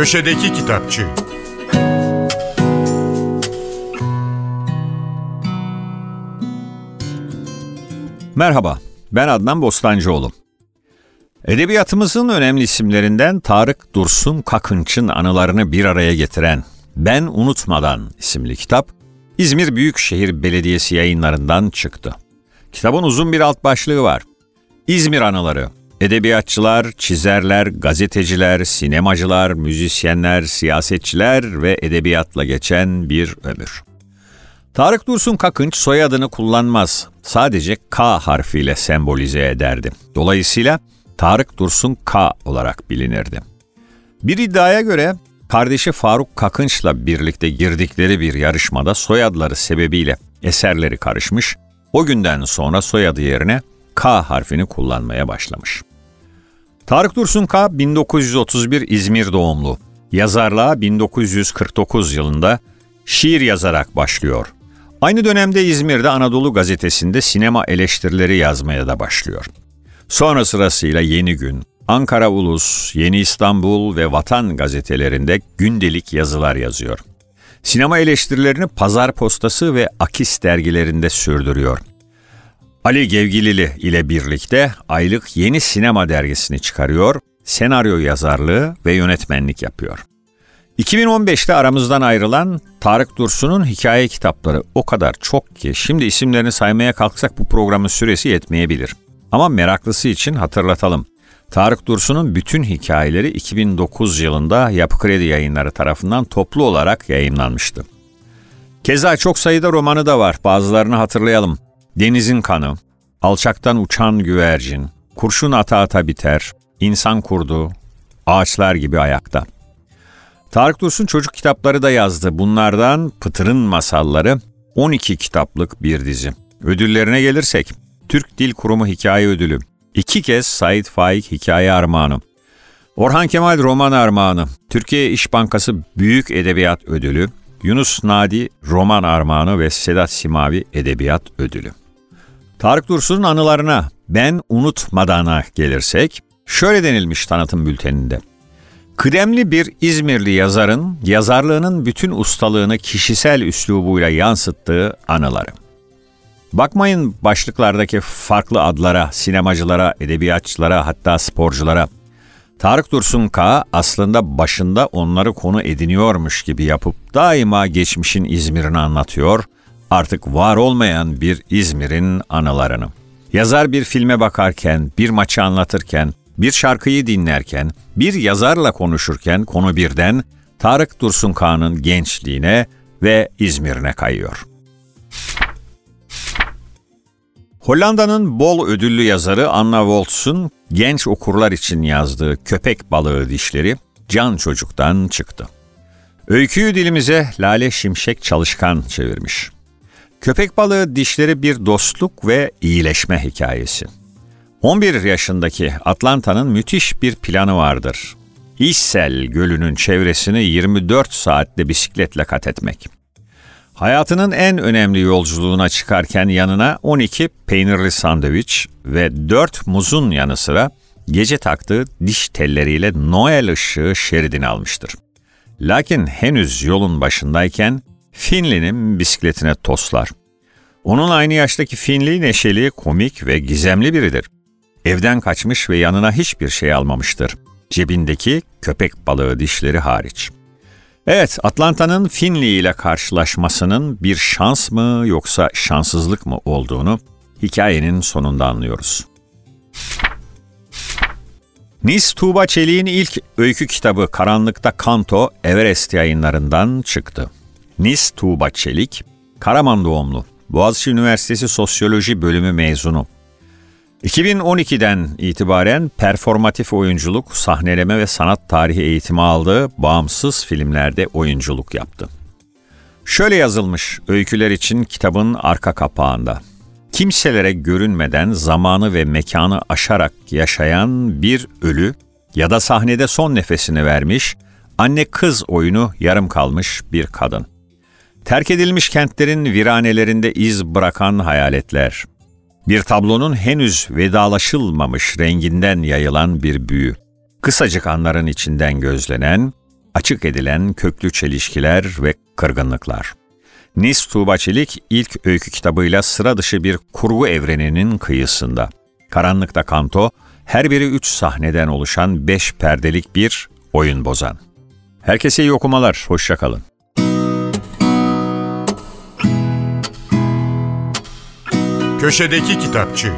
Köşedeki Kitapçı Merhaba, ben Adnan Bostancıoğlu. Edebiyatımızın önemli isimlerinden Tarık Dursun Kakınç'ın anılarını bir araya getiren Ben Unutmadan isimli kitap, İzmir Büyükşehir Belediyesi yayınlarından çıktı. Kitabın uzun bir alt başlığı var. İzmir Anıları. Edebiyatçılar, çizerler, gazeteciler, sinemacılar, müzisyenler, siyasetçiler ve edebiyatla geçen bir ömür. Tarık Dursun Kakınç soyadını kullanmaz. Sadece K harfiyle sembolize ederdi. Dolayısıyla Tarık Dursun K olarak bilinirdi. Bir iddiaya göre kardeşi Faruk Kakınç'la birlikte girdikleri bir yarışmada soyadları sebebiyle eserleri karışmış, o günden sonra soyadı yerine K harfini kullanmaya başlamış. Tarık Dursun K 1931 İzmir doğumlu. Yazarlığa 1949 yılında şiir yazarak başlıyor. Aynı dönemde İzmir'de Anadolu Gazetesi'nde sinema eleştirileri yazmaya da başlıyor. Sonra sırasıyla Yeni Gün, Ankara Ulus, Yeni İstanbul ve Vatan gazetelerinde gündelik yazılar yazıyor. Sinema eleştirilerini Pazar Postası ve Akis dergilerinde sürdürüyor. Ali Gevgilili ile birlikte aylık Yeni Sinema dergisini çıkarıyor, senaryo yazarlığı ve yönetmenlik yapıyor. 2015'te aramızdan ayrılan Tarık Dursun'un hikaye kitapları o kadar çok ki şimdi isimlerini saymaya kalksak bu programın süresi yetmeyebilir. Ama meraklısı için hatırlatalım. Tarık Dursun'un bütün hikayeleri 2009 yılında Yapı Kredi Yayınları tarafından toplu olarak yayınlanmıştı. Keza çok sayıda romanı da var. Bazılarını hatırlayalım. Denizin Kanı, Alçaktan Uçan Güvercin, Kurşun Ata Ata Biter, İnsan Kurdu, Ağaçlar Gibi Ayakta. Tarık Dursun çocuk kitapları da yazdı. Bunlardan Pıtır'ın Masalları 12 kitaplık bir dizi. Ödüllerine gelirsek, Türk Dil Kurumu Hikaye Ödülü, iki kez Said Faik Hikaye Armağanı, Orhan Kemal Roman Armağanı, Türkiye İş Bankası Büyük Edebiyat Ödülü, Yunus Nadi Roman Armağanı ve Sedat Simavi Edebiyat Ödülü. Tarık Dursun'un anılarına ben unutmadana gelirsek, şöyle denilmiş tanıtım bülteninde. Kıdemli bir İzmirli yazarın yazarlığının bütün ustalığını kişisel üslubuyla yansıttığı anıları. Bakmayın başlıklardaki farklı adlara, sinemacılara, edebiyatçılara hatta sporculara. Tarık Dursun K aslında başında onları konu ediniyormuş gibi yapıp daima geçmişin İzmir'ini anlatıyor, artık var olmayan bir İzmir'in anılarını. Yazar bir filme bakarken, bir maçı anlatırken, bir şarkıyı dinlerken, bir yazarla konuşurken konu birden Tarık Dursun Kağan'ın gençliğine ve İzmir'ine kayıyor. Hollanda'nın bol ödüllü yazarı Anna Woltz'un genç okurlar için yazdığı Köpek Balığı Dişleri Can Çocuk'tan çıktı. Öyküyü dilimize Lale Şimşek Çalışkan çevirmiş. Köpek balığı dişleri bir dostluk ve iyileşme hikayesi. 11 yaşındaki Atlanta'nın müthiş bir planı vardır. İssel Gölü'nün çevresini 24 saatte bisikletle kat etmek. Hayatının en önemli yolculuğuna çıkarken yanına 12 peynirli sandviç ve 4 muzun yanı sıra gece taktığı diş telleriyle Noel ışığı şeridini almıştır. Lakin henüz yolun başındayken Finley'nin bisikletine toslar. Onun aynı yaştaki Finley neşeli, komik ve gizemli biridir. Evden kaçmış ve yanına hiçbir şey almamıştır. Cebindeki köpek balığı dişleri hariç. Evet, Atlanta'nın Finley ile karşılaşmasının bir şans mı yoksa şanssızlık mı olduğunu hikayenin sonunda anlıyoruz. Nis Tuğba Çelik'in ilk öykü kitabı Karanlıkta Kanto Everest yayınlarından çıktı. Nis Tuğba Çelik, Karaman doğumlu, Boğaziçi Üniversitesi Sosyoloji bölümü mezunu. 2012'den itibaren performatif oyunculuk, sahneleme ve sanat tarihi eğitimi aldığı bağımsız filmlerde oyunculuk yaptı. Şöyle yazılmış öyküler için kitabın arka kapağında. Kimselere görünmeden zamanı ve mekanı aşarak yaşayan bir ölü ya da sahnede son nefesini vermiş, anne kız oyunu yarım kalmış bir kadın. Terk edilmiş kentlerin viranelerinde iz bırakan hayaletler. Bir tablonun henüz vedalaşılmamış renginden yayılan bir büyü. Kısacık anların içinden gözlenen, açık edilen köklü çelişkiler ve kırgınlıklar. Nis Tuğba Çelik ilk öykü kitabıyla sıra dışı bir kurgu evreninin kıyısında. Karanlıkta Kanto, her biri üç sahneden oluşan beş perdelik bir oyun bozan. Herkese iyi okumalar, hoşçakalın. Köşedeki Kitapçı